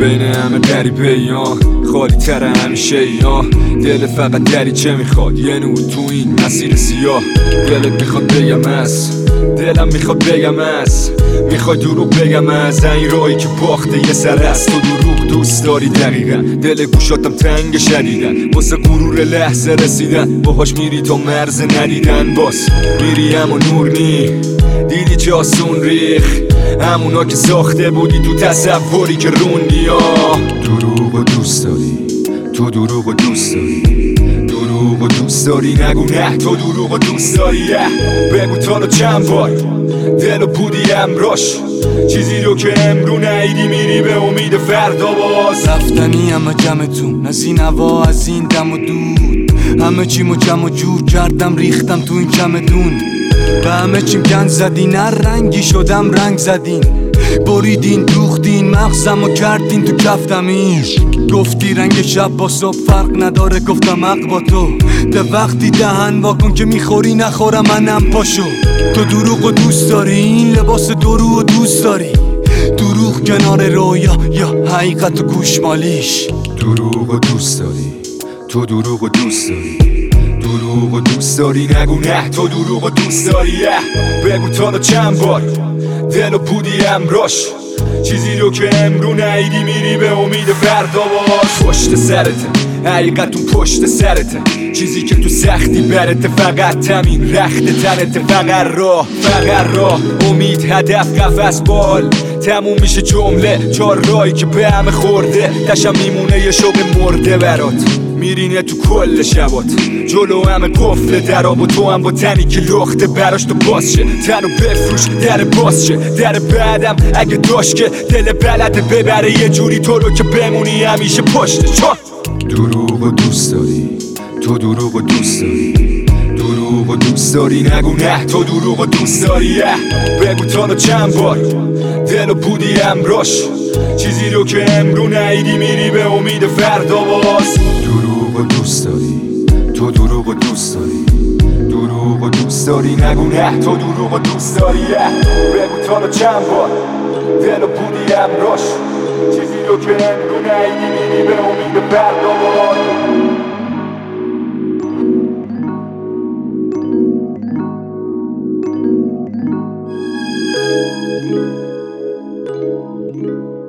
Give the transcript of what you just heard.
بین همه غریبه بیان خالی تر همیشه یا دل فقط دریچه می‌خواد؟ یه نور تو این مسیر سیاه. دلت می‌خواد بگم از دلم می‌خواد بگم از. می‌خواد دروغ بگم از این رایی که باخته یه سر تو. دوروک دروغ دوست داری دقیقا. دل گوشاتم تنگ شدیدن. واسه غرور لحظه رسیدن. باهاش میری تا مرز ندیدن. باس میری اما نور نی. دیدی چه آسون ریخ همونا که ساخته بودی تو تصوری که روندی دروغ و دوست داری. تو دروغ و دوست داری. دروغ و دوست داری. نگو نه تو دروغ و دوست داری. بگو تا چند بار. دل و بودی امراش چیزی رو که امرو نیدی میری به امید فردا باز. رفتنی همه جمعتون از این هوا از این دم و دود. همه چیمو جمع و جور کردم ریختم تو این چمدون. به همه چیم گند زدین هر رنگی شدم رنگ زدین. بریدین دوختین مغزم و کردین تو کفتمیش گفتی رنگ شب با صبح فرق نداره گفتم حق با تو. ده وقتی دهن واکن که می‌خوری نخورم منم پاشو. تو دروغ و دوست داری این لباس درو و دوست داری. دروغ کنار رویا یا حقیقت و گوشمالیش. دروغ و دوست داری. تو دروغ و دوست داری. دروغ و دوست داری نگو نه. تو دروغ و دوست داری بگو تا چند بار. دل و بودی امراش. چیزی رو که امرو نیدی میری به امید فردا باز پشت سرته حقیقتون پشت سرته چیزی که تو سختی برته فقط تمین رخت تنته فقط راه فقط راه. امید هدف قفس بال. تموم میشه جمله. چهار رایی که به همه خورده. دشم میمونه یه شوق مرده برات. میرینه تو کل شبات. جلو همه قفل دراب و تو هم با تنی که لخته براش تو باز شه. تنو بفروش در باز شه. در بعدم اگه داشت که دل بلده ببره یه جوری تو رو که بمونی همیشه پشت. چا! دروغ و دوست داری. تو دروغ و دوست داری. دروغ و دوست داری نگو نه. تو دروغ و دوست داری بگو تا چند بار. دل و بودی امراش. چیزی رو که امرو نیدی میری به امید فردا باز دروغ و دوست داری. تو دروغ و دوست داری. دروغ و دوست داری نگو نه. تو دروغ و دوست داری بگو تا چند بار. دل و بودی امراش. چیزی رو که امرو نیدی میری به امید فردا باز Thank you.